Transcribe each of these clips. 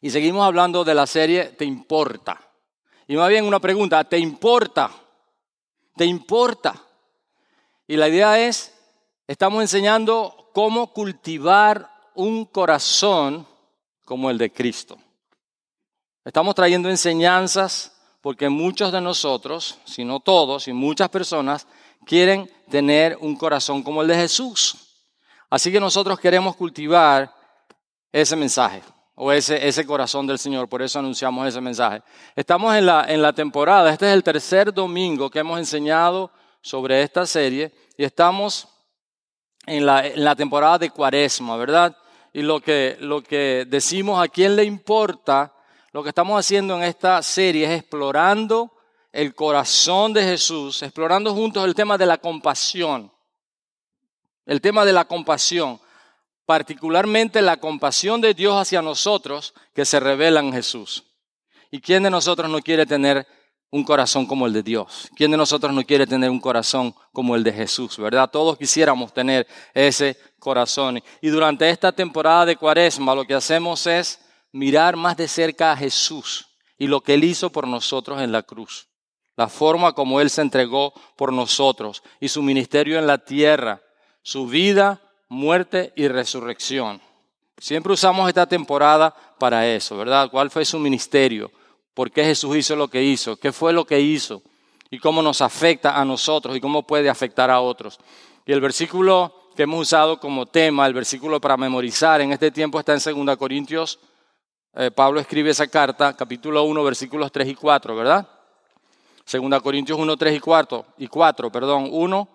Y seguimos hablando de la serie Te importa. Y más bien una pregunta, ¿te importa? ¿Te importa? Y la idea es, estamos enseñando cómo cultivar un corazón como el de Cristo. Estamos trayendo enseñanzas porque muchos de nosotros, si no todos, y muchas personas, quieren tener un corazón como el de Jesús. Así que nosotros queremos cultivar ese mensaje o ese, ese corazón del Señor. Por eso anunciamos ese mensaje. Estamos en la, en la temporada, este es el tercer domingo que hemos enseñado sobre esta serie y estamos en la, en la temporada de Cuaresma, ¿verdad? Y lo que, lo que decimos a quién le importa, lo que estamos haciendo en esta serie es explorando el corazón de Jesús, explorando juntos el tema de la compasión. El tema de la compasión particularmente la compasión de Dios hacia nosotros que se revela en Jesús. ¿Y quién de nosotros no quiere tener un corazón como el de Dios? ¿Quién de nosotros no quiere tener un corazón como el de Jesús? ¿Verdad? Todos quisiéramos tener ese corazón. Y durante esta temporada de Cuaresma lo que hacemos es mirar más de cerca a Jesús y lo que Él hizo por nosotros en la cruz. La forma como Él se entregó por nosotros y su ministerio en la tierra, su vida, muerte y resurrección. Siempre usamos esta temporada para eso, ¿verdad? ¿Cuál fue su ministerio? ¿Por qué Jesús hizo lo que hizo? ¿Qué fue lo que hizo? ¿Y cómo nos afecta a nosotros y cómo puede afectar a otros? Y el versículo que hemos usado como tema, el versículo para memorizar en este tiempo está en 2 Corintios. Eh, Pablo escribe esa carta, capítulo 1, versículos 3 y 4, ¿verdad? 2 Corintios 1, 3 y 4, y 4, perdón, 1,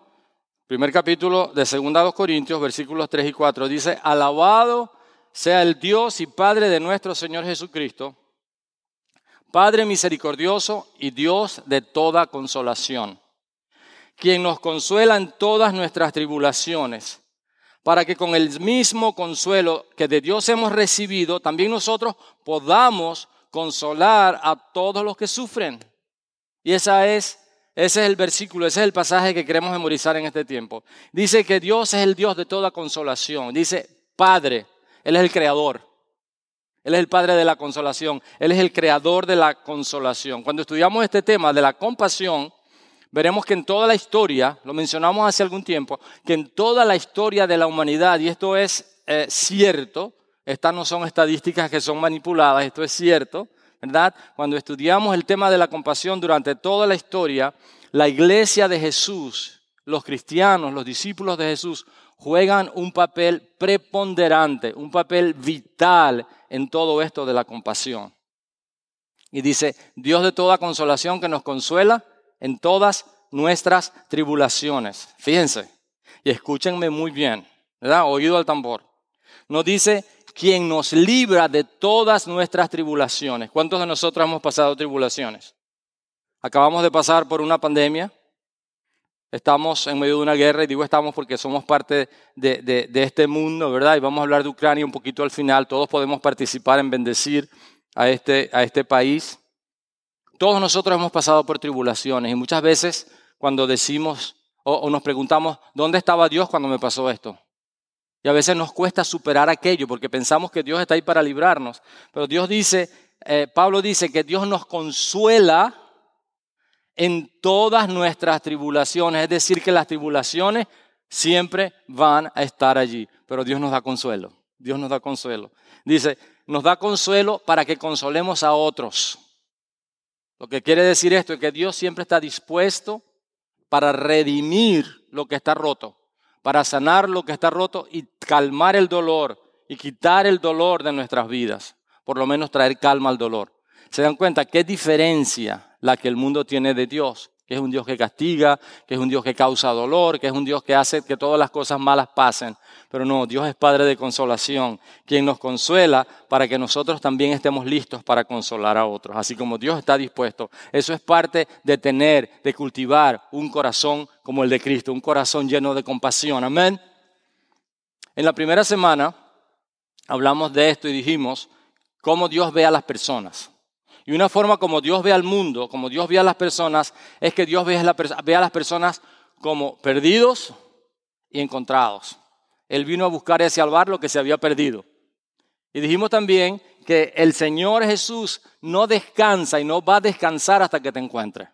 Primer capítulo de 2 Corintios, versículos 3 y 4, dice, alabado sea el Dios y Padre de nuestro Señor Jesucristo, Padre misericordioso y Dios de toda consolación, quien nos consuela en todas nuestras tribulaciones, para que con el mismo consuelo que de Dios hemos recibido, también nosotros podamos consolar a todos los que sufren. Y esa es ese es el versículo, ese es el pasaje que queremos memorizar en este tiempo. Dice que Dios es el Dios de toda consolación. Dice Padre, Él es el creador. Él es el Padre de la consolación. Él es el creador de la consolación. Cuando estudiamos este tema de la compasión, veremos que en toda la historia, lo mencionamos hace algún tiempo, que en toda la historia de la humanidad, y esto es eh, cierto, estas no son estadísticas que son manipuladas, esto es cierto, ¿verdad? Cuando estudiamos el tema de la compasión durante toda la historia, la iglesia de Jesús, los cristianos, los discípulos de Jesús, juegan un papel preponderante, un papel vital en todo esto de la compasión. Y dice, Dios de toda consolación que nos consuela en todas nuestras tribulaciones. Fíjense, y escúchenme muy bien, ¿verdad? Oído al tambor. Nos dice quien nos libra de todas nuestras tribulaciones. ¿Cuántos de nosotros hemos pasado tribulaciones? Acabamos de pasar por una pandemia, estamos en medio de una guerra, y digo estamos porque somos parte de, este mundo, ¿verdad? Y vamos a hablar de Ucrania un poquito al final, todos podemos participar en bendecir a este, a este país. Todos nosotros hemos pasado por tribulaciones y muchas veces cuando decimos o nos preguntamos, ¿dónde estaba Dios cuando me pasó esto? Y a veces nos cuesta superar aquello porque pensamos que Dios está ahí para librarnos. Pero Dios dice, eh, Pablo dice que Dios nos consuela en todas nuestras tribulaciones. Es decir, que las tribulaciones siempre van a estar allí. Pero Dios nos da consuelo. Dios nos da consuelo. Dice, nos da consuelo para que consolemos a otros. Lo que quiere decir esto es que Dios siempre está dispuesto para redimir lo que está roto para sanar lo que está roto y calmar el dolor y quitar el dolor de nuestras vidas, por lo menos traer calma al dolor. ¿Se dan cuenta qué diferencia la que el mundo tiene de Dios? Que es un Dios que castiga, que es un Dios que causa dolor, que es un Dios que hace que todas las cosas malas pasen. Pero no, Dios es Padre de consolación, quien nos consuela para que nosotros también estemos listos para consolar a otros, así como Dios está dispuesto. Eso es parte de tener, de cultivar un corazón como el de Cristo, un corazón lleno de compasión. Amén. En la primera semana hablamos de esto y dijimos cómo Dios ve a las personas. Y una forma como Dios ve al mundo, como Dios ve a las personas, es que Dios ve a, las personas como perdidos y encontrados. Él vino a buscar y a salvar lo que se había perdido. Y dijimos también que el Señor Jesús no descansa y no va a descansar hasta que te encuentre.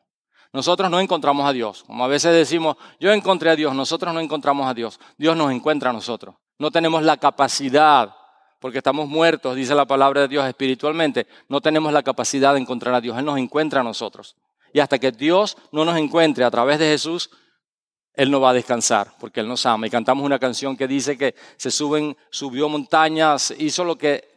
Nosotros no encontramos a Dios. Como a veces decimos, yo encontré a Dios, nosotros no encontramos a Dios. Dios nos encuentra a nosotros. No tenemos la capacidad porque estamos muertos, dice la palabra de Dios espiritualmente, no tenemos la capacidad de encontrar a Dios. Él nos encuentra a nosotros. Y hasta que Dios no nos encuentre a través de Jesús, Él no va a descansar, porque Él nos ama. Y cantamos una canción que dice que se suben, subió montañas, hizo lo que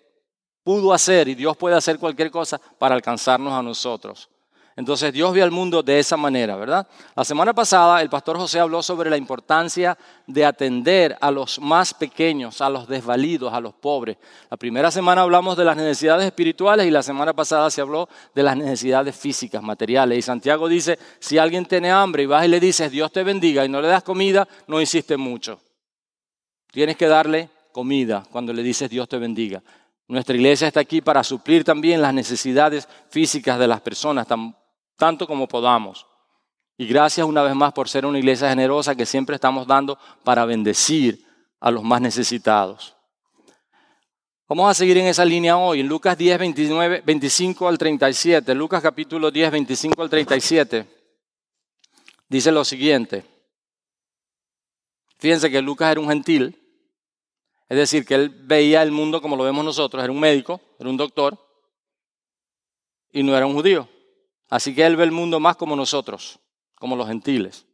pudo hacer y Dios puede hacer cualquier cosa para alcanzarnos a nosotros. Entonces Dios ve al mundo de esa manera, ¿verdad? La semana pasada el pastor José habló sobre la importancia de atender a los más pequeños, a los desvalidos, a los pobres. La primera semana hablamos de las necesidades espirituales y la semana pasada se habló de las necesidades físicas, materiales. Y Santiago dice, si alguien tiene hambre y vas y le dices, Dios te bendiga y no le das comida, no hiciste mucho. Tienes que darle comida cuando le dices Dios te bendiga. Nuestra iglesia está aquí para suplir también las necesidades físicas de las personas, tanto como podamos. Y gracias una vez más por ser una iglesia generosa que siempre estamos dando para bendecir a los más necesitados. Vamos a seguir en esa línea hoy, en Lucas 10, 29, 25 al 37. Lucas capítulo 10, 25 al 37. Dice lo siguiente. Fíjense que Lucas era un gentil, es decir, que él veía el mundo como lo vemos nosotros, era un médico, era un doctor, y no era un judío. Así que él ve el mundo más como nosotros, como los gentiles.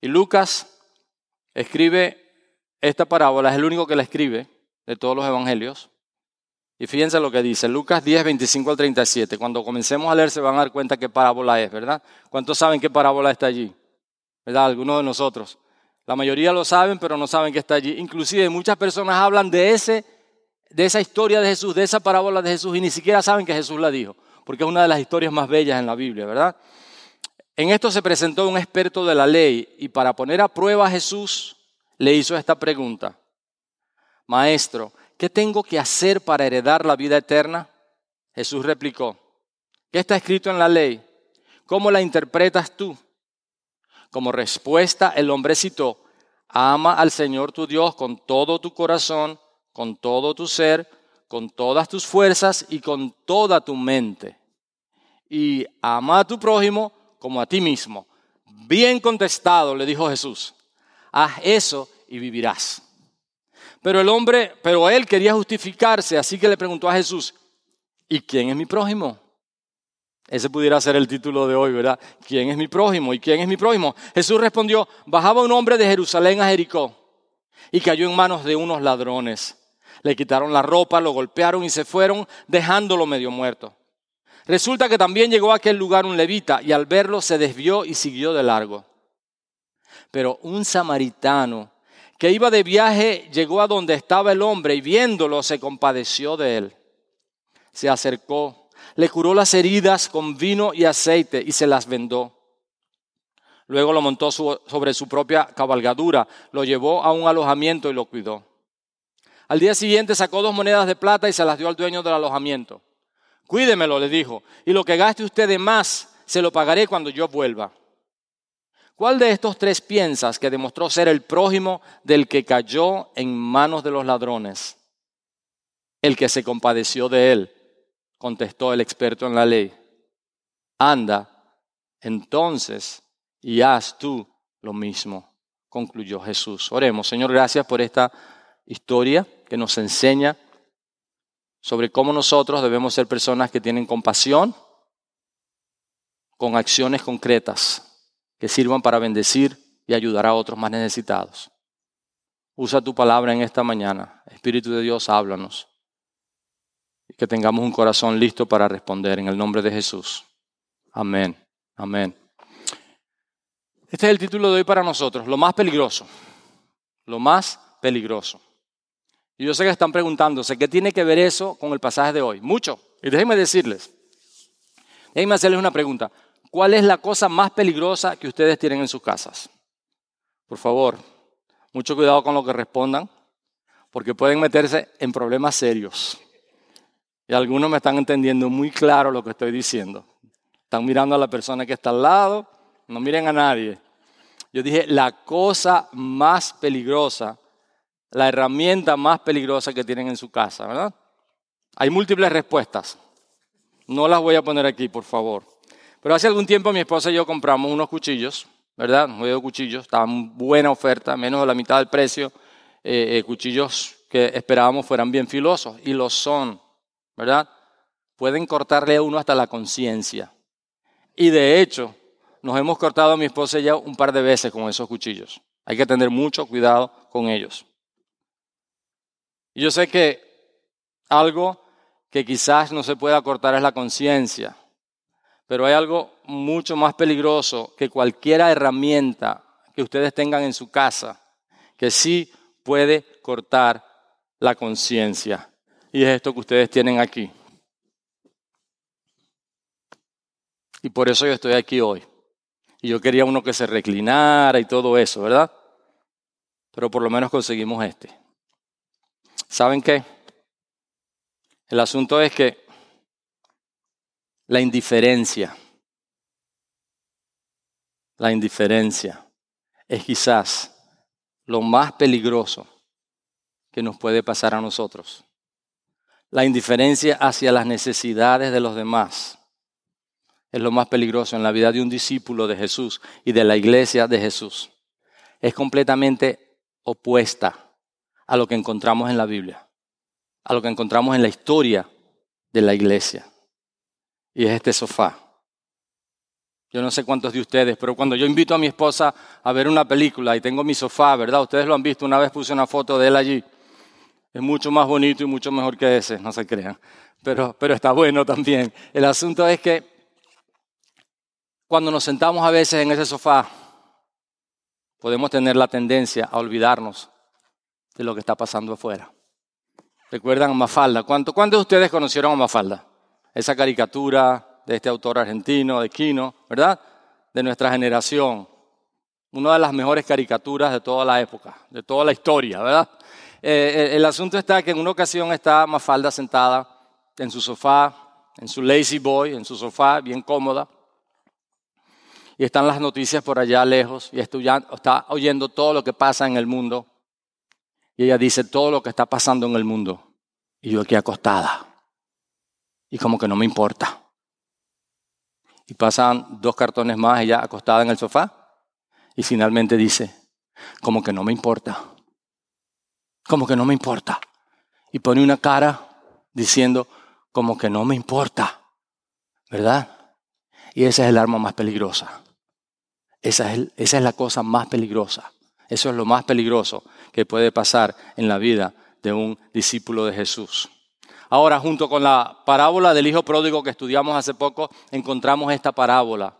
Y Lucas escribe esta parábola, es el único que la escribe de todos los evangelios. Y fíjense lo que dice, Lucas 10, 25 al 37. Cuando comencemos a leer se van a dar cuenta qué parábola es, ¿verdad? ¿Cuántos saben qué parábola está allí? ¿Verdad? Algunos de nosotros. La mayoría lo saben, pero no saben que está allí. Inclusive muchas personas hablan de, ese, de esa historia de Jesús, de esa parábola de Jesús, y ni siquiera saben que Jesús la dijo porque es una de las historias más bellas en la Biblia, ¿verdad? En esto se presentó un experto de la ley y para poner a prueba a Jesús le hizo esta pregunta. Maestro, ¿qué tengo que hacer para heredar la vida eterna? Jesús replicó, ¿qué está escrito en la ley? ¿Cómo la interpretas tú? Como respuesta, el hombre citó, ama al Señor tu Dios con todo tu corazón, con todo tu ser, con todas tus fuerzas y con toda tu mente. Y ama a tu prójimo como a ti mismo. Bien contestado, le dijo Jesús. Haz eso y vivirás. Pero el hombre, pero él quería justificarse, así que le preguntó a Jesús, ¿y quién es mi prójimo? Ese pudiera ser el título de hoy, ¿verdad? ¿Quién es mi prójimo? ¿Y quién es mi prójimo? Jesús respondió, bajaba un hombre de Jerusalén a Jericó y cayó en manos de unos ladrones le quitaron la ropa, lo golpearon y se fueron dejándolo medio muerto. Resulta que también llegó a aquel lugar un levita y al verlo se desvió y siguió de largo. Pero un samaritano que iba de viaje llegó a donde estaba el hombre y viéndolo se compadeció de él. Se acercó, le curó las heridas con vino y aceite y se las vendó. Luego lo montó sobre su propia cabalgadura, lo llevó a un alojamiento y lo cuidó. Al día siguiente sacó dos monedas de plata y se las dio al dueño del alojamiento. Cuídemelo, le dijo, y lo que gaste usted de más se lo pagaré cuando yo vuelva. ¿Cuál de estos tres piensas que demostró ser el prójimo del que cayó en manos de los ladrones? El que se compadeció de él, contestó el experto en la ley. Anda, entonces, y haz tú lo mismo, concluyó Jesús. Oremos, Señor, gracias por esta historia que nos enseña sobre cómo nosotros debemos ser personas que tienen compasión con acciones concretas que sirvan para bendecir y ayudar a otros más necesitados. Usa tu palabra en esta mañana. Espíritu de Dios, háblanos. Y que tengamos un corazón listo para responder en el nombre de Jesús. Amén. Amén. Este es el título de hoy para nosotros, lo más peligroso. Lo más peligroso. Y yo sé que están preguntándose, ¿qué tiene que ver eso con el pasaje de hoy? Mucho. Y déjenme decirles, déjenme hacerles una pregunta. ¿Cuál es la cosa más peligrosa que ustedes tienen en sus casas? Por favor, mucho cuidado con lo que respondan, porque pueden meterse en problemas serios. Y algunos me están entendiendo muy claro lo que estoy diciendo. Están mirando a la persona que está al lado no miren a nadie. Yo dije, la cosa más peligrosa, la herramienta más peligrosa que tienen en su casa, ¿verdad? Hay múltiples respuestas. No las voy a poner aquí, por favor. Pero hace algún tiempo mi esposa y yo compramos unos cuchillos, ¿verdad? Nueve cuchillos, estaban buena oferta, menos de la mitad del precio. Eh, eh, cuchillos que esperábamos fueran bien filosos, y lo son, ¿verdad? Pueden cortarle a uno hasta la conciencia. Y de hecho, nos hemos cortado a mi esposa ya un par de veces con esos cuchillos. Hay que tener mucho cuidado con ellos. Y yo sé que algo que quizás no se pueda cortar es la conciencia, pero hay algo mucho más peligroso que cualquier herramienta que ustedes tengan en su casa, que sí puede cortar la conciencia. Y es esto que ustedes tienen aquí. Y por eso yo estoy aquí hoy. Y yo quería uno que se reclinara y todo eso, ¿verdad? Pero por lo menos conseguimos este. ¿Saben qué? El asunto es que la indiferencia, la indiferencia es quizás lo más peligroso que nos puede pasar a nosotros. La indiferencia hacia las necesidades de los demás es lo más peligroso en la vida de un discípulo de Jesús y de la iglesia de Jesús. Es completamente opuesta a lo que encontramos en la Biblia, a lo que encontramos en la historia de la iglesia. Y es este sofá. Yo no sé cuántos de ustedes, pero cuando yo invito a mi esposa a ver una película y tengo mi sofá, ¿verdad? Ustedes lo han visto, una vez puse una foto de él allí. Es mucho más bonito y mucho mejor que ese, no se crean. Pero, pero está bueno también. El asunto es que cuando nos sentamos a veces en ese sofá, podemos tener la tendencia a olvidarnos de lo que está pasando afuera. ¿Recuerdan a Mafalda? ¿Cuántos de ustedes conocieron a Mafalda? Esa caricatura de este autor argentino, de Quino, ¿verdad? De nuestra generación. Una de las mejores caricaturas de toda la época, de toda la historia, ¿verdad? Eh, eh, el asunto está que en una ocasión está Mafalda sentada en su sofá, en su lazy boy, en su sofá, bien cómoda y están las noticias por allá lejos y está oyendo todo lo que pasa en el mundo. Y ella dice todo lo que está pasando en el mundo. Y yo aquí acostada. Y como que no me importa. Y pasan dos cartones más, ella acostada en el sofá. Y finalmente dice, como que no me importa. Como que no me importa. Y pone una cara diciendo, como que no me importa. ¿Verdad? Y esa es el arma más peligrosa. Esa es, la cosa más peligrosa. Eso es lo más peligroso que puede pasar en la vida de un discípulo de Jesús. Ahora, junto con la parábola del hijo pródigo que estudiamos hace poco, encontramos esta parábola.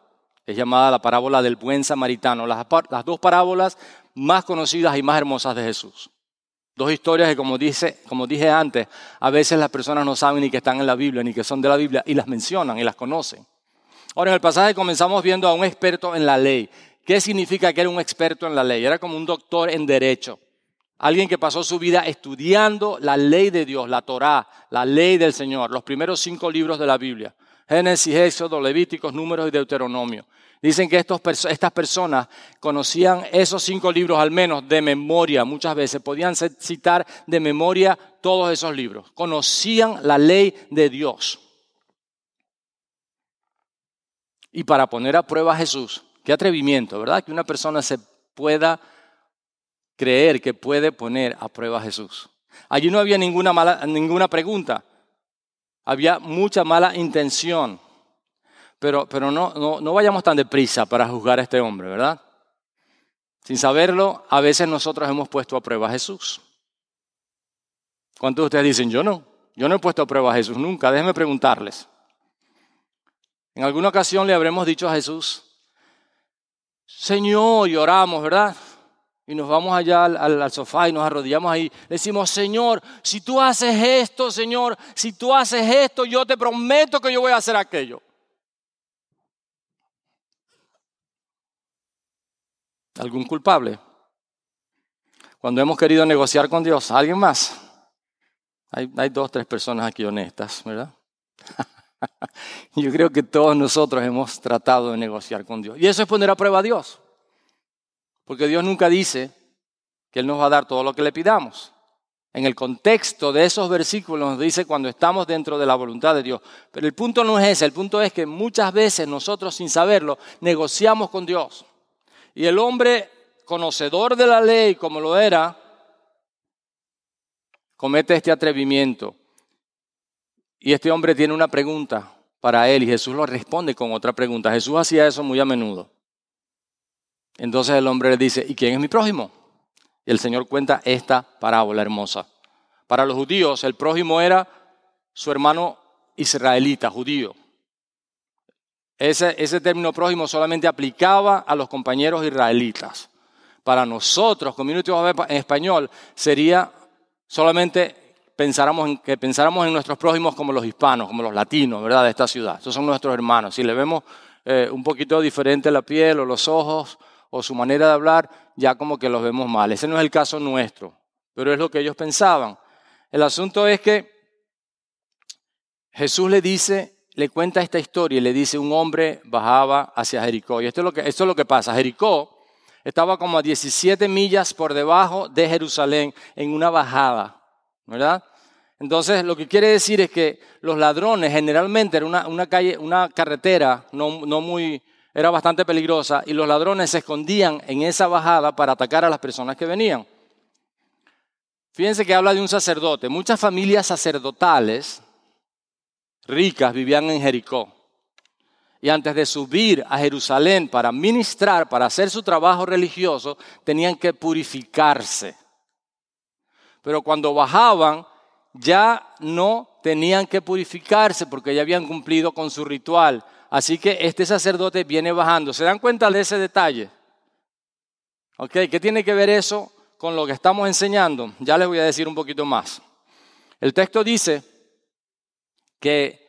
Es llamada la parábola del buen samaritano. Las, dos parábolas más conocidas y más hermosas de Jesús. Dos historias que, como, dice, como dije antes, a veces las personas no saben ni que están en la Biblia, ni que son de la Biblia, y las mencionan y las conocen. Ahora, en el pasaje comenzamos viendo a un experto en la ley. ¿Qué significa que era un experto en la ley? Era como un doctor en derecho. Alguien que pasó su vida estudiando la ley de Dios, la Torá, la ley del Señor, los primeros cinco libros de la Biblia. Génesis, Éxodo, Levíticos, Números y Deuteronomio. Dicen que estas personas conocían esos cinco libros al menos de memoria, muchas veces podían citar de memoria todos esos libros. Conocían la ley de Dios. y para poner a prueba a Jesús. Qué atrevimiento, ¿verdad? Que una persona se pueda creer que puede poner a prueba a Jesús. Allí no había ninguna, mala, ninguna pregunta, había mucha mala intención. Pero, pero no, no, no vayamos tan deprisa para juzgar a este hombre, ¿verdad? Sin saberlo, a veces nosotros hemos puesto a prueba a Jesús. ¿Cuántos de ustedes dicen, yo no? Yo no he puesto a prueba a Jesús nunca. Déjenme preguntarles. En alguna ocasión le habremos dicho a Jesús, Señor, y oramos, ¿verdad? Y nos vamos allá al, sofá y nos arrodillamos ahí. Le decimos, Señor, si tú haces esto, Señor, si tú haces esto, yo te prometo que yo voy a hacer aquello. ¿Algún culpable? Cuando hemos querido negociar con Dios, ¿alguien más? Hay, hay dos, tres personas aquí honestas, ¿verdad? Yo creo que todos nosotros hemos tratado de negociar con Dios. Y eso es poner a prueba a Dios. Porque Dios nunca dice que Él nos va a dar todo lo que le pidamos. En el contexto de esos versículos nos dice cuando estamos dentro de la voluntad de Dios. Pero el punto no es ese, el punto es que muchas veces nosotros sin saberlo negociamos con Dios. Y el hombre conocedor de la ley como lo era, comete este atrevimiento. Y este hombre tiene una pregunta para él y Jesús lo responde con otra pregunta. Jesús hacía eso muy a menudo. Entonces el hombre le dice, ¿y quién es mi prójimo? Y el Señor cuenta esta parábola hermosa. Para los judíos el prójimo era su hermano israelita, judío. Ese, término prójimo solamente aplicaba a los compañeros israelitas. Para nosotros, Community en español, sería solamente pensáramos en, que pensáramos en nuestros prójimos como los hispanos, como los latinos, ¿verdad? De esta ciudad. Esos son nuestros hermanos. Si le vemos eh, un poquito diferente la piel o los ojos o su manera de hablar, ya como que los vemos mal. Ese no es el caso nuestro, pero es lo que ellos pensaban. El asunto es que Jesús le dice, le cuenta esta historia y le dice, un hombre bajaba hacia Jericó. Y esto es lo que, esto es lo que pasa. Jericó estaba como a 17 millas por debajo de Jerusalén en una bajada. ¿verdad? Entonces, lo que quiere decir es que los ladrones generalmente era una, calle, una carretera no, no muy, era bastante peligrosa y los ladrones se escondían en esa bajada para atacar a las personas que venían. Fíjense que habla de un sacerdote. Muchas familias sacerdotales ricas vivían en Jericó. Y antes de subir a Jerusalén para ministrar, para hacer su trabajo religioso, tenían que purificarse pero cuando bajaban ya no tenían que purificarse porque ya habían cumplido con su ritual. Así que este sacerdote viene bajando. ¿Se dan cuenta de ese detalle? ¿Ok? ¿Qué tiene que ver eso con lo que estamos enseñando? Ya les voy a decir un poquito más. El texto dice que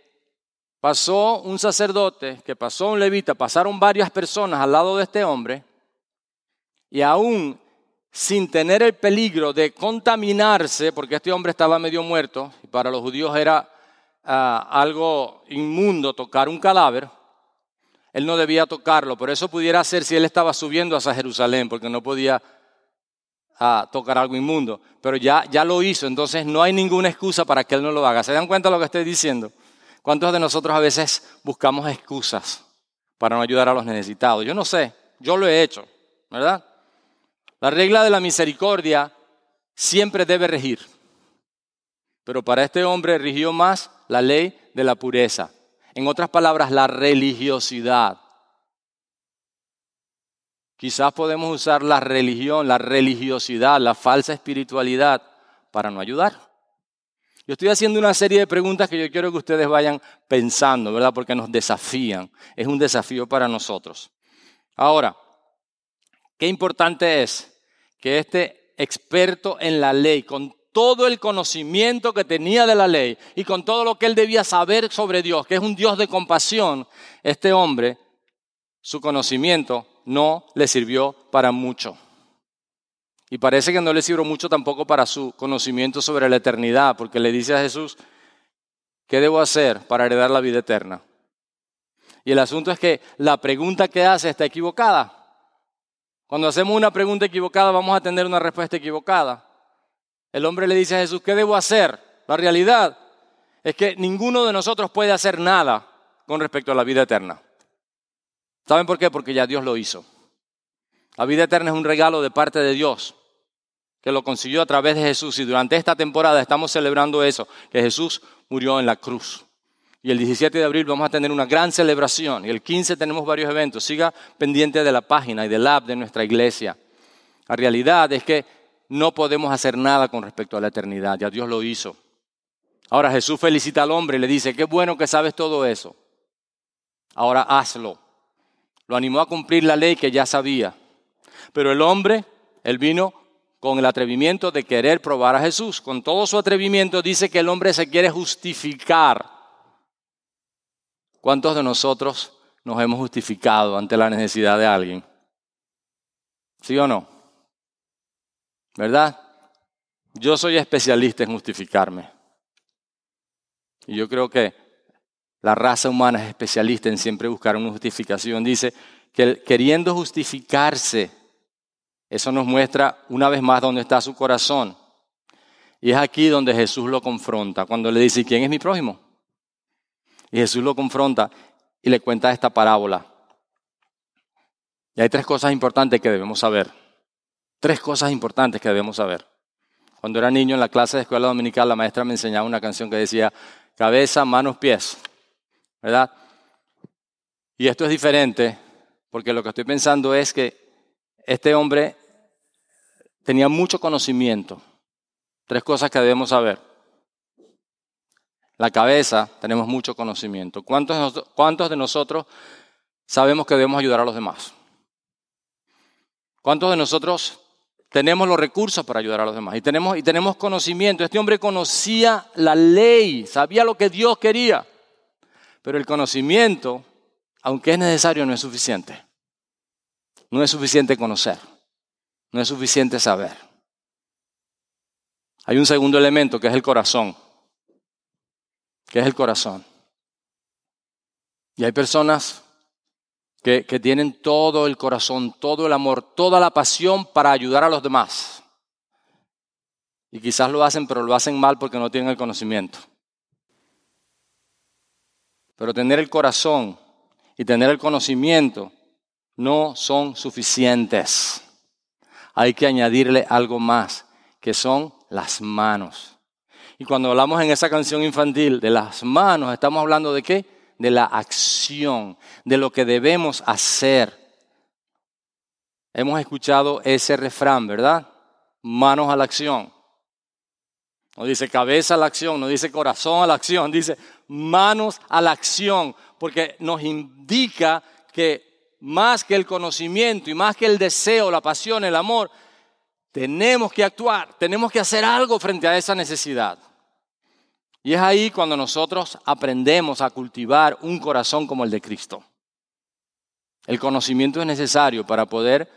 pasó un sacerdote, que pasó un levita, pasaron varias personas al lado de este hombre y aún sin tener el peligro de contaminarse, porque este hombre estaba medio muerto, y para los judíos era algo inmundo tocar un cadáver, él no debía tocarlo, por eso pudiera ser si él estaba subiendo hacia Jerusalén, porque no podía ah, tocar algo inmundo, pero ya, ya lo hizo, entonces no hay ninguna excusa para que él no lo haga. ¿Se dan cuenta de lo que estoy diciendo? ¿Cuántos de nosotros a veces buscamos excusas para no ayudar a los necesitados? Yo no sé, yo lo he hecho, ¿verdad? La regla de la misericordia siempre debe regir. Pero para este hombre rigió más la ley de la pureza. En otras palabras, la religiosidad. Quizás podemos usar la religión, la religiosidad, la falsa espiritualidad para no ayudar. Yo estoy haciendo una serie de preguntas que yo quiero que ustedes vayan pensando, ¿verdad? Porque nos desafían. Es un desafío para nosotros. Ahora, qué importante es que este experto en la ley, con todo el conocimiento que tenía de la ley y con todo lo que él debía saber sobre Dios, que es un Dios de compasión, este hombre, su conocimiento no le sirvió para mucho. Y parece que no le sirvió mucho tampoco para su conocimiento sobre la eternidad, porque le dice a Jesús, ¿qué debo hacer para heredar la vida eterna? Y el asunto es que la pregunta que hace está equivocada. Cuando hacemos una pregunta equivocada vamos a tener una respuesta equivocada. El hombre le dice a Jesús, ¿qué debo hacer? La realidad es que ninguno de nosotros puede hacer nada con respecto a la vida eterna. ¿Saben por qué? Porque ya Dios lo hizo. La vida eterna es un regalo de parte de Dios, que lo consiguió a través de Jesús. Y durante esta temporada estamos celebrando eso, que Jesús murió en la cruz. Y el 17 de abril vamos a tener una gran celebración. Y el 15 tenemos varios eventos. Siga pendiente de la página y del app de nuestra iglesia. La realidad es que no podemos hacer nada con respecto a la eternidad. Ya Dios lo hizo. Ahora Jesús felicita al hombre y le dice, qué bueno que sabes todo eso. Ahora hazlo. lo animó a cumplir la ley que ya sabía. Pero el hombre, él vino con el atrevimiento de querer probar a Jesús. Con todo su atrevimiento dice que el hombre se quiere justificar. ¿Cuántos de nosotros nos hemos justificado ante la necesidad de alguien? ¿Sí o no? ¿Verdad? Yo soy especialista en justificarme. Y yo creo que la raza humana es especialista en siempre buscar una justificación. Dice que queriendo justificarse, eso nos muestra una vez más dónde está su corazón. Y es aquí donde Jesús lo confronta, cuando le dice, ¿quién es mi prójimo? Y Jesús lo confronta y le cuenta esta parábola. Y hay tres cosas importantes que debemos saber. Tres cosas importantes que debemos saber. Cuando era niño en la clase de escuela dominical, la maestra me enseñaba una canción que decía cabeza, manos, pies. ¿Verdad? Y esto es diferente porque lo que estoy pensando es que este hombre tenía mucho conocimiento. Tres cosas que debemos saber. La cabeza, tenemos mucho conocimiento. ¿Cuántos, ¿Cuántos de nosotros sabemos que debemos ayudar a los demás? ¿Cuántos de nosotros tenemos los recursos para ayudar a los demás y tenemos, y tenemos conocimiento. Este hombre conocía la ley, sabía lo que Dios quería, pero el conocimiento, aunque es necesario, no es suficiente. No es suficiente conocer, no es suficiente saber. Hay un segundo elemento que es el corazón, que es el corazón. Y hay personas que, tienen todo el corazón, todo el amor, toda la pasión para ayudar a los demás. Y quizás lo hacen, pero lo hacen mal porque no tienen el conocimiento. Pero tener el corazón y tener el conocimiento no son suficientes. Hay que añadirle algo más, que son las manos. Y cuando hablamos en esa canción infantil de las manos, estamos hablando de qué? De la acción, de lo que debemos hacer. Hemos escuchado ese refrán, ¿verdad? Manos a la acción. No dice cabeza a la acción, no dice corazón a la acción, dice manos a la acción, porque nos indica que más que el conocimiento y más que el deseo, la pasión, el amor, tenemos que actuar, tenemos que hacer algo frente a esa necesidad. Y es ahí cuando nosotros aprendemos a cultivar un corazón como el de Cristo. El conocimiento es necesario para poder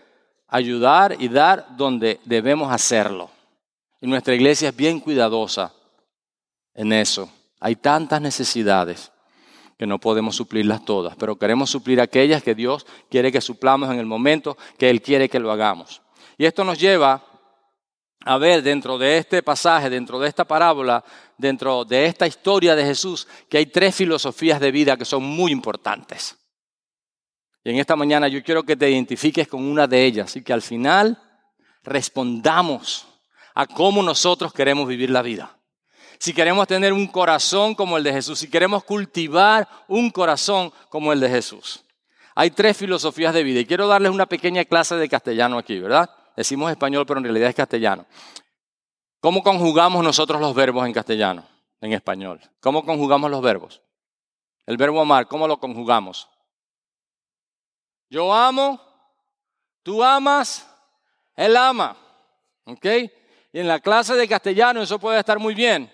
ayudar y dar donde debemos hacerlo. Y nuestra iglesia es bien cuidadosa en eso. Hay tantas necesidades que no podemos suplirlas todas, pero queremos suplir aquellas que Dios quiere que suplamos en el momento que Él quiere que lo hagamos. Y esto nos lleva a ver dentro de este pasaje, dentro de esta parábola, dentro de esta historia de Jesús, que hay tres filosofías de vida que son muy importantes. Y en esta mañana yo quiero que te identifiques con una de ellas y que al final respondamos a cómo nosotros queremos vivir la vida. Si queremos tener un corazón como el de Jesús, si queremos cultivar un corazón como el de Jesús. Hay tres filosofías de vida y quiero darles una pequeña clase de castellano aquí, ¿verdad? Decimos español, pero en realidad es castellano. ¿Cómo conjugamos nosotros los verbos en castellano, en español? ¿Cómo conjugamos los verbos? El verbo amar, ¿cómo lo conjugamos? Yo amo, tú amas, él ama. ¿Ok? Y en la clase de castellano eso puede estar muy bien,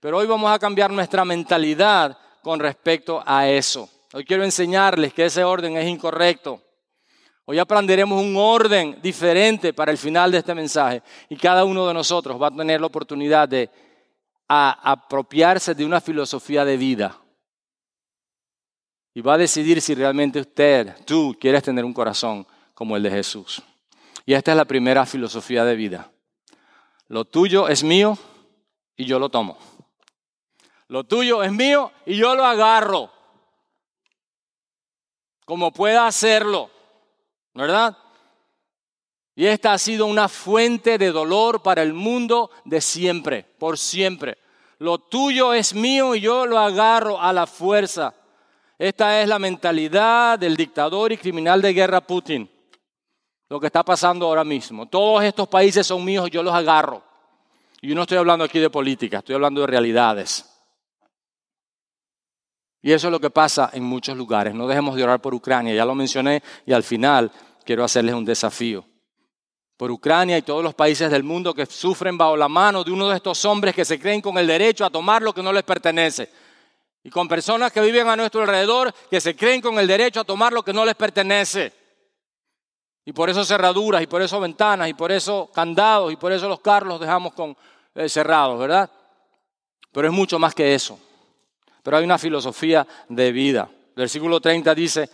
pero hoy vamos a cambiar nuestra mentalidad con respecto a eso. Hoy quiero enseñarles que ese orden es incorrecto. Hoy aprenderemos un orden diferente para el final de este mensaje y cada uno de nosotros va a tener la oportunidad de apropiarse de una filosofía de vida y va a decidir si realmente usted, tú, quieres tener un corazón como el de Jesús. Y esta es la primera filosofía de vida. Lo tuyo es mío y yo lo tomo. Lo tuyo es mío y yo lo agarro como pueda hacerlo. ¿Verdad? Y esta ha sido una fuente de dolor para el mundo de siempre, por siempre. Lo tuyo es mío y yo lo agarro a la fuerza. Esta es la mentalidad del dictador y criminal de guerra Putin. Lo que está pasando ahora mismo. Todos estos países son míos y yo los agarro. Y yo no estoy hablando aquí de política, estoy hablando de realidades. Y eso es lo que pasa en muchos lugares. No dejemos de orar por Ucrania, ya lo mencioné y al final quiero hacerles un desafío. Por Ucrania y todos los países del mundo que sufren bajo la mano de uno de estos hombres que se creen con el derecho a tomar lo que no les pertenece. Y con personas que viven a nuestro alrededor que se creen con el derecho a tomar lo que no les pertenece. Y por eso cerraduras, y por eso ventanas, y por eso candados, y por eso los carros los dejamos con, eh, cerrados, ¿verdad? Pero es mucho más que eso. Pero hay una filosofía de vida. Versículo 30 dice,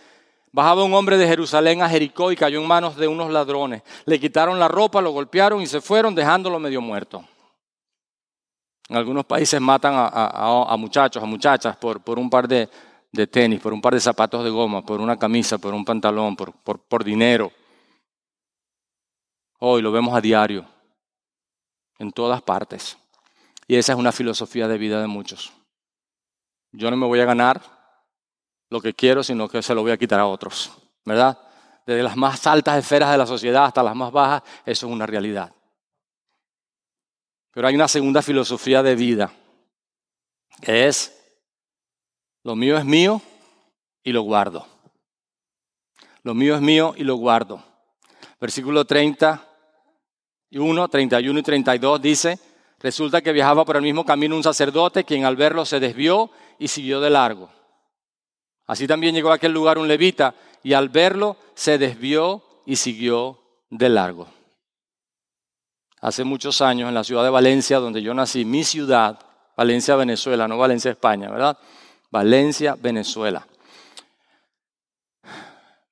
bajaba un hombre de Jerusalén a Jericó y cayó en manos de unos ladrones. Le quitaron la ropa, lo golpearon y se fueron dejándolo medio muerto. En algunos países matan a, muchachos, a muchachas por, un par de, tenis, por un par de zapatos de goma, por una camisa, por un pantalón, por dinero. Hoy lo vemos a diario, en todas partes. Y esa es una filosofía de vida de muchos. Yo no me voy a ganar lo que quiero, sino que se lo voy a quitar a otros, ¿verdad? Desde las más altas esferas de la sociedad hasta las más bajas, eso es una realidad. Pero hay una segunda filosofía de vida, que es, lo mío es mío y lo guardo. Lo mío es mío y lo guardo. Versículo 31, 31 y 32 dice, resulta que viajaba por el mismo camino un sacerdote, quien al verlo se desvió y siguió de largo. Así también llegó a aquel lugar un levita y al verlo se desvió y siguió de largo hace muchos años en la ciudad de Valencia, donde yo nací, mi ciudad, Valencia, Venezuela, no Valencia, España, ¿verdad? Valencia, Venezuela.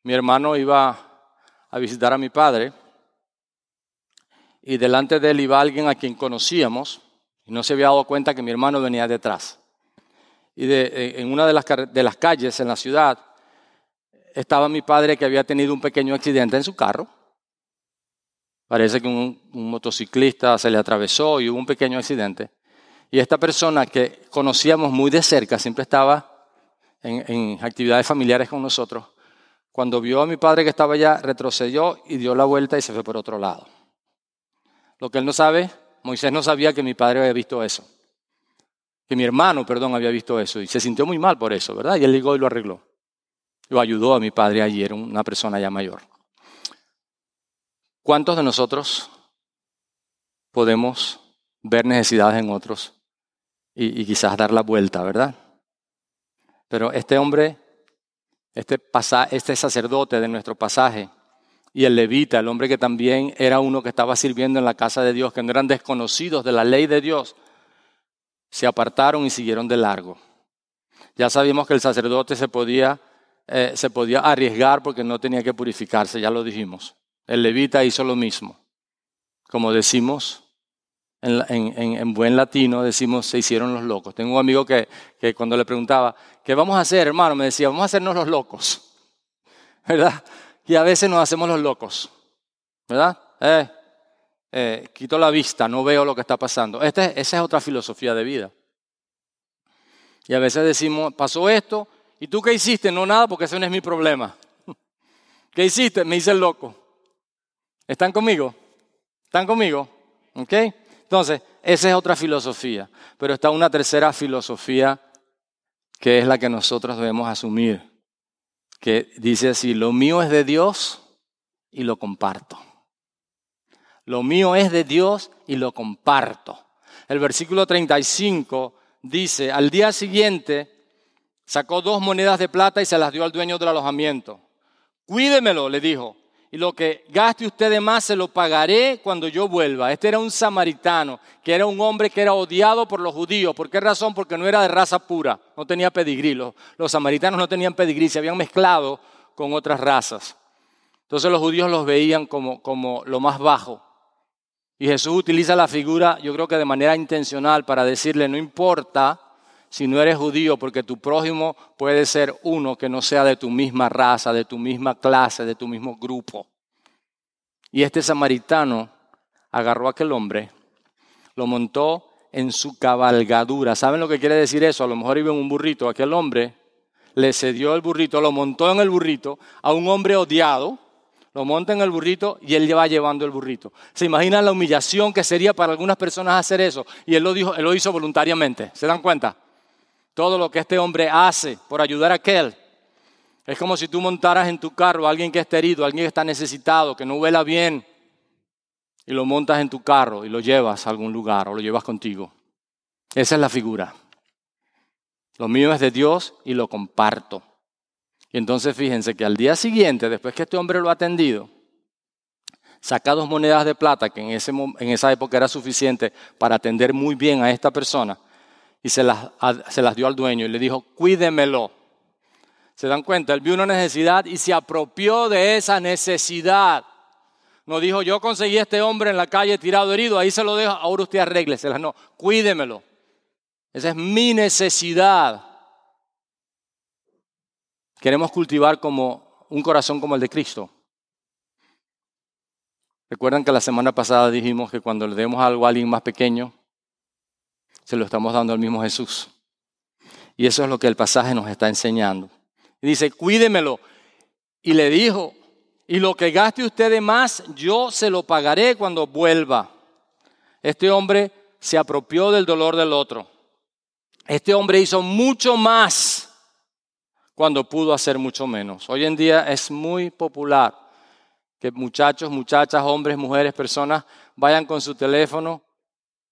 Mi hermano iba a visitar a mi padre y delante de él iba alguien a quien conocíamos y no se había dado cuenta que mi hermano venía detrás. Y en una de las, de las calles en la ciudad estaba mi padre que había tenido un pequeño accidente en su carro Parece que un, motociclista se le atravesó y hubo un pequeño accidente. Y esta persona que conocíamos muy de cerca, siempre estaba en, en, actividades familiares con nosotros, cuando vio a mi padre que estaba allá, retrocedió y dio la vuelta y se fue por otro lado. Lo que él no sabe, Moisés no sabía que mi padre había visto eso. Que mi hermano, perdón, había visto eso. Y se sintió muy mal por eso, ¿verdad? Y él llegó y lo arregló. Lo ayudó a mi padre ayer, una persona ya mayor. ¿Cuántos de nosotros podemos ver necesidades en otros y, quizás dar la vuelta, verdad? Pero este hombre, este, este sacerdote de nuestro pasaje, y el levita, el hombre que también era uno que estaba sirviendo en la casa de Dios, que no eran desconocidos de la ley de Dios, se apartaron y siguieron de largo. Ya sabíamos que el sacerdote se podía, eh, se podía arriesgar porque no tenía que purificarse, ya lo dijimos. El levita hizo lo mismo. Como decimos en, buen latino, decimos, se hicieron los locos. Tengo un amigo que, cuando le preguntaba, ¿qué vamos a hacer, hermano? Me decía, vamos a hacernos los locos. ¿Verdad? Y a veces nos hacemos los locos. ¿Verdad? Eh, eh, quito la vista, no veo lo que está pasando. Este, esa es otra filosofía de vida. Y a veces decimos, pasó esto, ¿y tú qué hiciste? No, nada, porque ese no es mi problema. ¿Qué hiciste? Me hice el loco. ¿Están conmigo? ¿Están conmigo? ¿Ok? Entonces, esa es otra filosofía. Pero está una tercera filosofía que es la que nosotros debemos asumir. Que dice así, lo mío es de Dios y lo comparto. Lo mío es de Dios y lo comparto. El versículo 35 dice, al día siguiente sacó dos monedas de plata y se las dio al dueño del alojamiento. Cuídemelo, le dijo, y lo que gaste usted de más se lo pagaré cuando yo vuelva. Este era un samaritano, que era un hombre que era odiado por los judíos. ¿Por qué razón? Porque no era de raza pura, no tenía pedigrí. Los, samaritanos no tenían pedigrí, se habían mezclado con otras razas. Entonces los judíos los veían como, como lo más bajo. Y Jesús utiliza la figura, yo creo que de manera intencional, para decirle, no importa si no eres judío, porque tu prójimo puede ser uno que no sea de tu misma raza, de tu misma clase, de tu mismo grupo. Y este samaritano agarró a aquel hombre, lo montó en su cabalgadura. ¿Saben lo que quiere decir eso? A lo mejor iba en un burrito. Aquel hombre le cedió el burrito, lo montó en el burrito a un hombre odiado, lo monta en el burrito y él va llevando el burrito. ¿Se imaginan la humillación que sería para algunas personas hacer eso? Y él lo, dijo, él lo hizo voluntariamente. ¿Se dan cuenta? todo lo que este hombre hace por ayudar a aquel. Es como si tú montaras en tu carro a alguien que está herido, a alguien que está necesitado, que no vuela bien, y lo montas en tu carro y lo llevas a algún lugar o lo llevas contigo. Esa es la figura. Lo mío es de Dios y lo comparto. Y entonces fíjense que al día siguiente, después que este hombre lo ha atendido, saca dos monedas de plata, que en, ese, en esa época era suficiente para atender muy bien a esta persona, y se las, se las dio al dueño y le dijo, cuídemelo. ¿Se dan cuenta? Él vio una necesidad y se apropió de esa necesidad. No dijo, yo conseguí a este hombre en la calle tirado herido, ahí se lo dejo, ahora usted arréglesela. No, cuídemelo. Esa es mi necesidad. Queremos cultivar como un corazón como el de Cristo. Recuerdan que la semana pasada dijimos que cuando le demos algo a alguien más pequeño, se lo estamos dando al mismo Jesús. Y eso es lo que el pasaje nos está enseñando. Y dice, cuídemelo. Y le dijo, y lo que gaste usted de más, yo se lo pagaré cuando vuelva. Este hombre se apropió del dolor del otro. Este hombre hizo mucho más cuando pudo hacer mucho menos. Hoy en día es muy popular que muchachos, muchachas, hombres, mujeres, personas vayan con su teléfono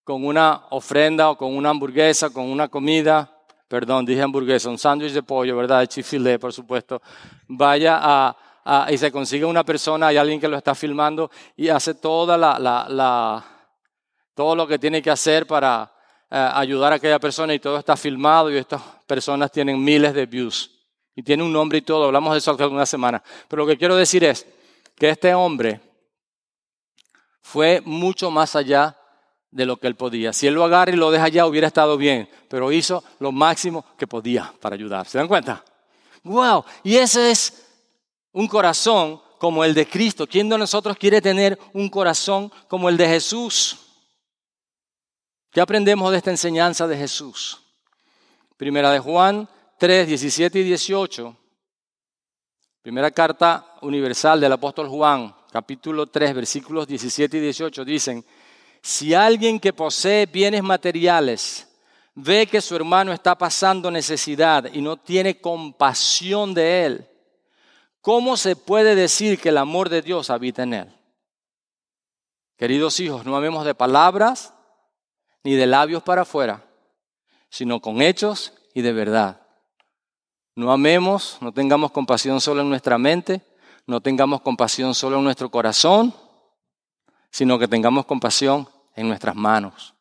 con una ofrenda o con una hamburguesa, con una comida, perdón, dije hamburguesa, un sándwich de pollo, ¿verdad? De chifilé, por supuesto. Vaya a, y se consigue una persona, hay alguien que lo está filmando y hace toda la, la, todo lo que tiene que hacer para eh, ayudar a aquella persona y todo está filmado y estas personas tienen miles de views y tiene un nombre y todo, hablamos de eso hace algunas semanas. Pero lo que quiero decir es, que este hombre fue mucho más allá de lo que él podía. Si él lo agarra y lo deja allá, hubiera estado bien, pero hizo lo máximo que podía para ayudar. ¿Se dan cuenta? ¡Wow! Y ese es un corazón como el de Cristo. ¿Quién de nosotros quiere tener un corazón como el de Jesús? ¿Qué aprendemos de esta enseñanza de Jesús? Primera de Juan 3, 17 y 18 Primera carta universal del apóstol Juan, capítulo 3, versículos 17 y 18, dicen, si alguien que posee bienes materiales ve que su hermano está pasando necesidad y no tiene compasión de él, ¿cómo se puede decir que el amor de Dios habita en él? Queridos hijos, no amemos de palabras ni de labios para afuera, sino con hechos y de verdad. No amemos, no tengamos compasión solo en nuestra mente, no tengamos compasión solo en nuestro corazón, sino que tengamos compasión en nuestras manos.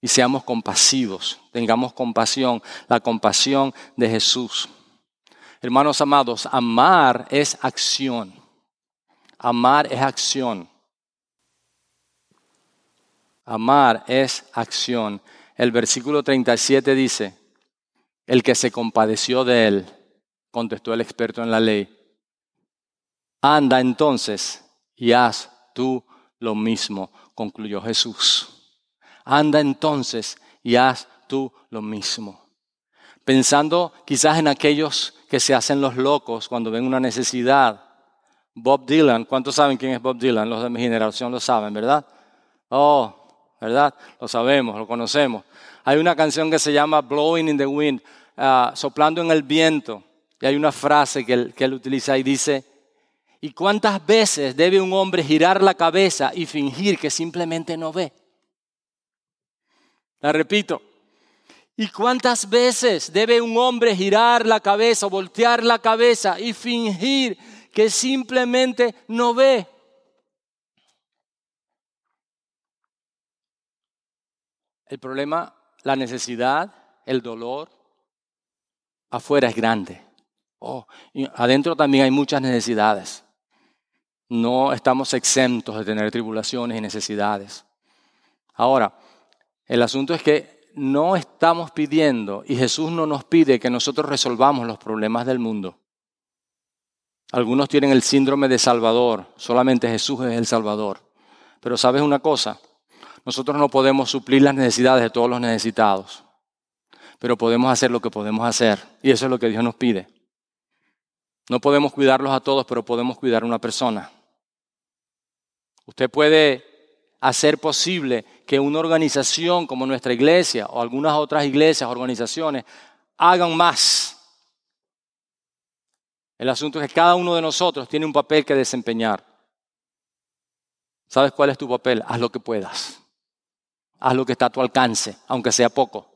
Y seamos compasivos, tengamos compasión, la compasión de Jesús. Hermanos amados, amar es acción. Amar es acción. Amar es acción. El versículo 37 dice, el que se compadeció de él, contestó el experto en la ley. Anda entonces y haz tú lo mismo, concluyó Jesús. Anda entonces y haz tú lo mismo. Pensando quizás en aquellos que se hacen los locos cuando ven una necesidad. Bob Dylan, ¿cuántos saben quién es Bob Dylan? Los de mi generación lo saben, ¿verdad? Oh, ¿verdad? Lo sabemos, lo conocemos. Hay una canción que se llama Blowing in the Wind. Ah, soplando en el viento. Y hay una frase que él, que él utiliza y dice, ¿y cuántas veces debe un hombre girar la cabeza y fingir que simplemente no ve? La repito. ¿Y cuántas veces debe un hombre girar la cabeza, voltear la cabeza y fingir que simplemente no ve? El problema, la necesidad, el dolor, afuera es grande. Oh, adentro también hay muchas necesidades. No estamos exentos de tener tribulaciones y necesidades. Ahora, el asunto es que no estamos pidiendo, y Jesús no nos pide que nosotros resolvamos los problemas del mundo. Algunos tienen el síndrome de Salvador, solamente Jesús es el Salvador. Pero sabes una cosa, nosotros no podemos suplir las necesidades de todos los necesitados pero podemos hacer lo que podemos hacer. Y eso es lo que Dios nos pide. No podemos cuidarlos a todos, pero podemos cuidar a una persona. Usted puede hacer posible que una organización como nuestra iglesia o algunas otras iglesias, organizaciones, hagan más. El asunto es que cada uno de nosotros tiene un papel que desempeñar. ¿Sabes cuál es tu papel? Haz lo que puedas. Haz lo que está a tu alcance, aunque sea poco.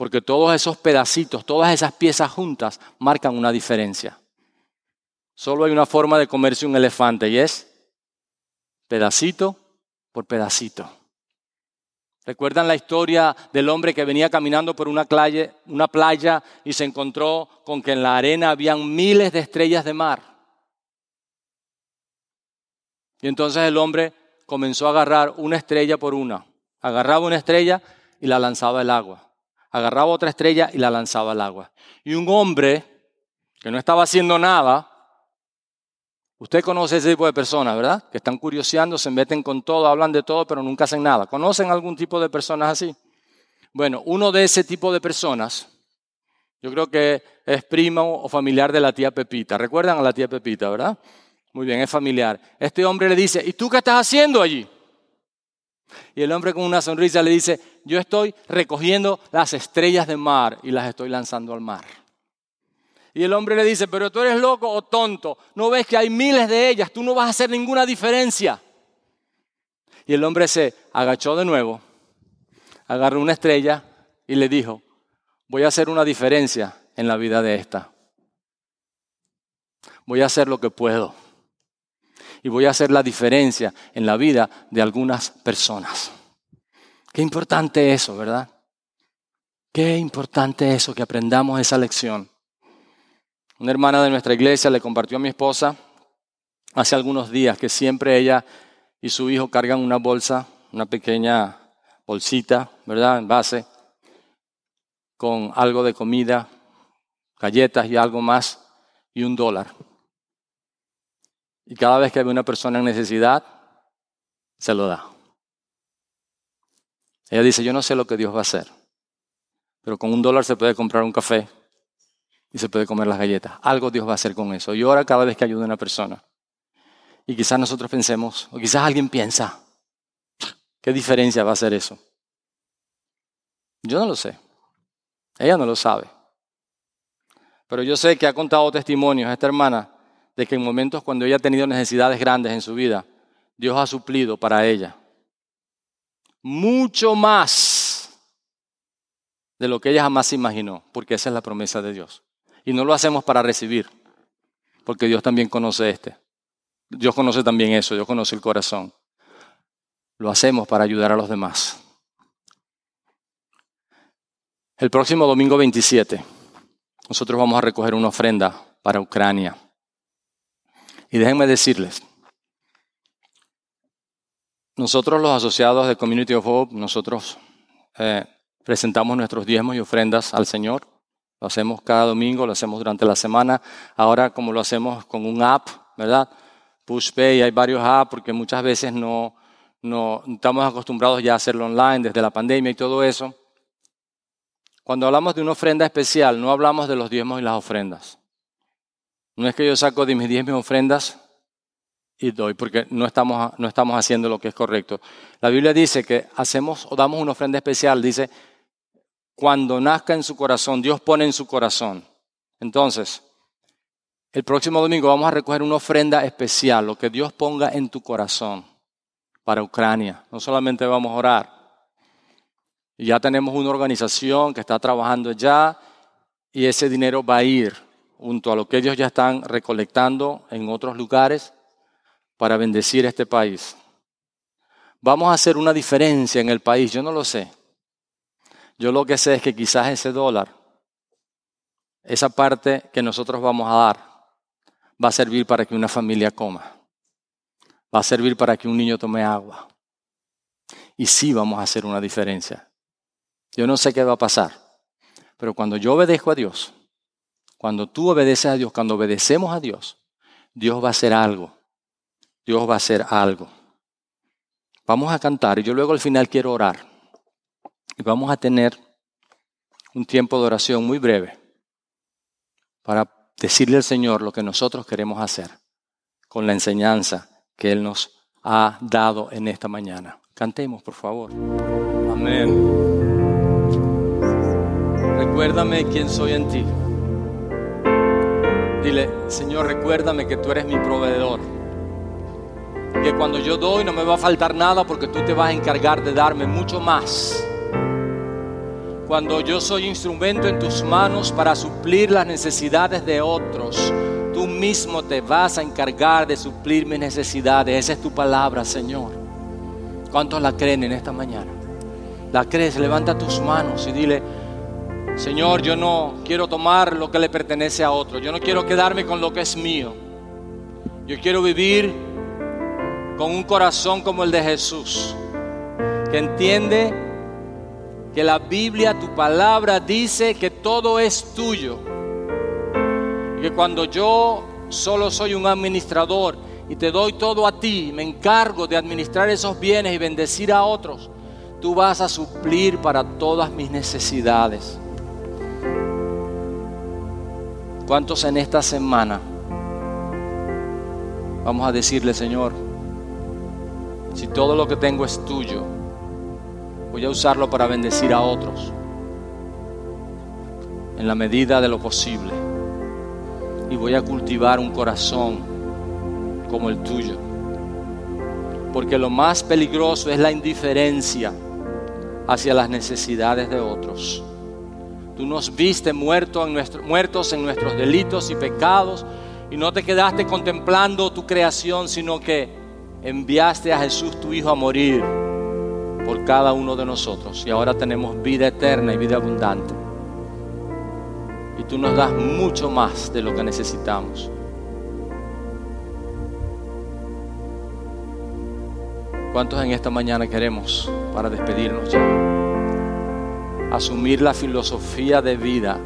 Porque todos esos pedacitos, todas esas piezas juntas marcan una diferencia. Solo hay una forma de comerse un elefante y es pedacito por pedacito. ¿Recuerdan la historia del hombre que venía caminando por una playa, una playa y se encontró con que en la arena habían miles de estrellas de mar? Y entonces el hombre comenzó a agarrar una estrella por una. Agarraba una estrella y la lanzaba al agua. Agarraba otra estrella y la lanzaba al agua. Y un hombre que no estaba haciendo nada, usted conoce ese tipo de personas, ¿verdad? Que están curioseando, se meten con todo, hablan de todo, pero nunca hacen nada. ¿Conocen algún tipo de personas así? Bueno, uno de ese tipo de personas, yo creo que es primo o familiar de la tía Pepita. ¿Recuerdan a la tía Pepita, verdad? Muy bien, es familiar. Este hombre le dice, ¿y tú qué estás haciendo allí? Y el hombre con una sonrisa le dice, yo estoy recogiendo las estrellas de mar y las estoy lanzando al mar. Y el hombre le dice, pero tú eres loco o tonto, no ves que hay miles de ellas, tú no vas a hacer ninguna diferencia. Y el hombre se agachó de nuevo, agarró una estrella y le dijo, voy a hacer una diferencia en la vida de esta. Voy a hacer lo que puedo y voy a hacer la diferencia en la vida de algunas personas. Qué importante eso, ¿verdad? Qué importante eso, que aprendamos esa lección. Una hermana de nuestra iglesia le compartió a mi esposa hace algunos días que siempre ella y su hijo cargan una bolsa, una pequeña bolsita, ¿verdad? En base, con algo de comida, galletas y algo más, y un dólar. Y cada vez que hay una persona en necesidad, se lo da. Ella dice, yo no sé lo que Dios va a hacer, pero con un dólar se puede comprar un café y se puede comer las galletas. Algo Dios va a hacer con eso. Y ahora cada vez que ayuda a una persona. Y quizás nosotros pensemos, o quizás alguien piensa, ¿qué diferencia va a hacer eso? Yo no lo sé. Ella no lo sabe. Pero yo sé que ha contado testimonios esta hermana de que en momentos cuando ella ha tenido necesidades grandes en su vida, Dios ha suplido para ella mucho más de lo que ella jamás imaginó, porque esa es la promesa de Dios. Y no lo hacemos para recibir, porque Dios también conoce este. Dios conoce también eso, Dios conoce el corazón. Lo hacemos para ayudar a los demás. El próximo domingo 27, nosotros vamos a recoger una ofrenda para Ucrania. Y déjenme decirles, nosotros los asociados de Community of Hope, nosotros eh, presentamos nuestros diezmos y ofrendas al Señor. Lo hacemos cada domingo, lo hacemos durante la semana. Ahora como lo hacemos con un app, ¿verdad? PushPay, hay varios apps porque muchas veces no, no estamos acostumbrados ya a hacerlo online desde la pandemia y todo eso. Cuando hablamos de una ofrenda especial, no hablamos de los diezmos y las ofrendas. No es que yo saco de mis diez mis ofrendas y doy, porque no estamos, no estamos haciendo lo que es correcto. La Biblia dice que hacemos o damos una ofrenda especial, dice, cuando nazca en su corazón, Dios pone en su corazón. Entonces, el próximo domingo vamos a recoger una ofrenda especial, lo que Dios ponga en tu corazón para Ucrania. No solamente vamos a orar. Ya tenemos una organización que está trabajando ya y ese dinero va a ir junto a lo que ellos ya están recolectando en otros lugares para bendecir este país. Vamos a hacer una diferencia en el país, yo no lo sé. Yo lo que sé es que quizás ese dólar, esa parte que nosotros vamos a dar, va a servir para que una familia coma. Va a servir para que un niño tome agua. Y sí vamos a hacer una diferencia. Yo no sé qué va a pasar, pero cuando yo obedezco a Dios, cuando tú obedeces a Dios, cuando obedecemos a Dios, Dios va a hacer algo. Dios va a hacer algo. Vamos a cantar y yo luego al final quiero orar. Y vamos a tener un tiempo de oración muy breve para decirle al Señor lo que nosotros queremos hacer con la enseñanza que Él nos ha dado en esta mañana. Cantemos, por favor. Amén. Recuérdame quién soy en ti. Dile, Señor, recuérdame que tú eres mi proveedor. Que cuando yo doy no me va a faltar nada porque tú te vas a encargar de darme mucho más. Cuando yo soy instrumento en tus manos para suplir las necesidades de otros, tú mismo te vas a encargar de suplir mis necesidades. Esa es tu palabra, Señor. ¿Cuántos la creen en esta mañana? ¿La crees? Levanta tus manos y dile, Señor, yo no quiero tomar lo que le pertenece a otro. Yo no quiero quedarme con lo que es mío. Yo quiero vivir con un corazón como el de Jesús, que entiende que la Biblia, tu palabra, dice que todo es tuyo. Y que cuando yo solo soy un administrador y te doy todo a ti, me encargo de administrar esos bienes y bendecir a otros, tú vas a suplir para todas mis necesidades. ¿Cuántos en esta semana vamos a decirle, Señor, si todo lo que tengo es tuyo, voy a usarlo para bendecir a otros en la medida de lo posible y voy a cultivar un corazón como el tuyo? Porque lo más peligroso es la indiferencia hacia las necesidades de otros. Tú nos viste muertos en, nuestros delitos y pecados y no te quedaste contemplando tu creación, sino que enviaste a Jesús tu Hijo a morir por cada uno de nosotros. Y ahora tenemos vida eterna y vida abundante. Y tú nos das mucho más de lo que necesitamos. ¿Cuántos en esta mañana queremos para despedirnos ya? asumir la filosofía de vida,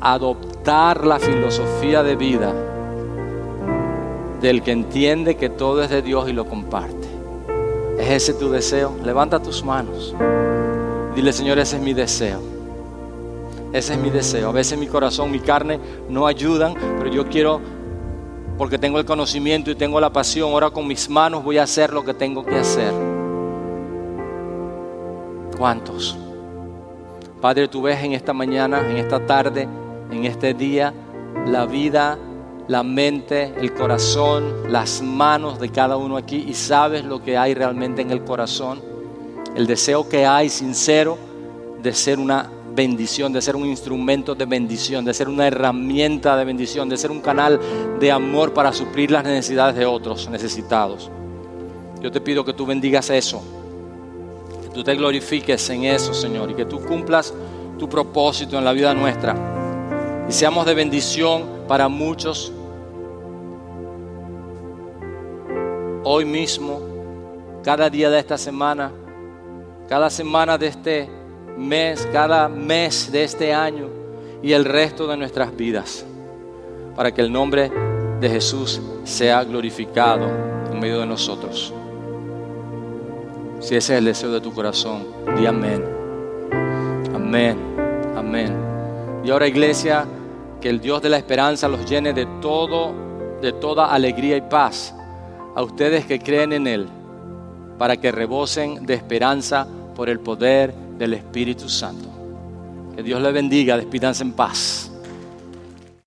adoptar la filosofía de vida del que entiende que todo es de Dios y lo comparte. ¿Es ese tu deseo? Levanta tus manos. Dile, Señor, ese es mi deseo. Ese es mi deseo. A veces mi corazón, mi carne no ayudan, pero yo quiero, porque tengo el conocimiento y tengo la pasión, ahora con mis manos voy a hacer lo que tengo que hacer. ¿Cuántos? Padre, tú ves en esta mañana, en esta tarde, en este día, la vida, la mente, el corazón, las manos de cada uno aquí y sabes lo que hay realmente en el corazón. El deseo que hay sincero de ser una bendición, de ser un instrumento de bendición, de ser una herramienta de bendición, de ser un canal de amor para suplir las necesidades de otros necesitados. Yo te pido que tú bendigas eso tú te glorifiques en eso, Señor, y que tú cumplas tu propósito en la vida nuestra y seamos de bendición para muchos hoy mismo, cada día de esta semana, cada semana de este mes, cada mes de este año y el resto de nuestras vidas, para que el nombre de Jesús sea glorificado en medio de nosotros. Si ese es el deseo de tu corazón, di amén. Amén. Amén. Y ahora iglesia, que el Dios de la esperanza los llene de todo, de toda alegría y paz a ustedes que creen en Él, para que rebosen de esperanza por el poder del Espíritu Santo. Que Dios les bendiga, despídanse en paz.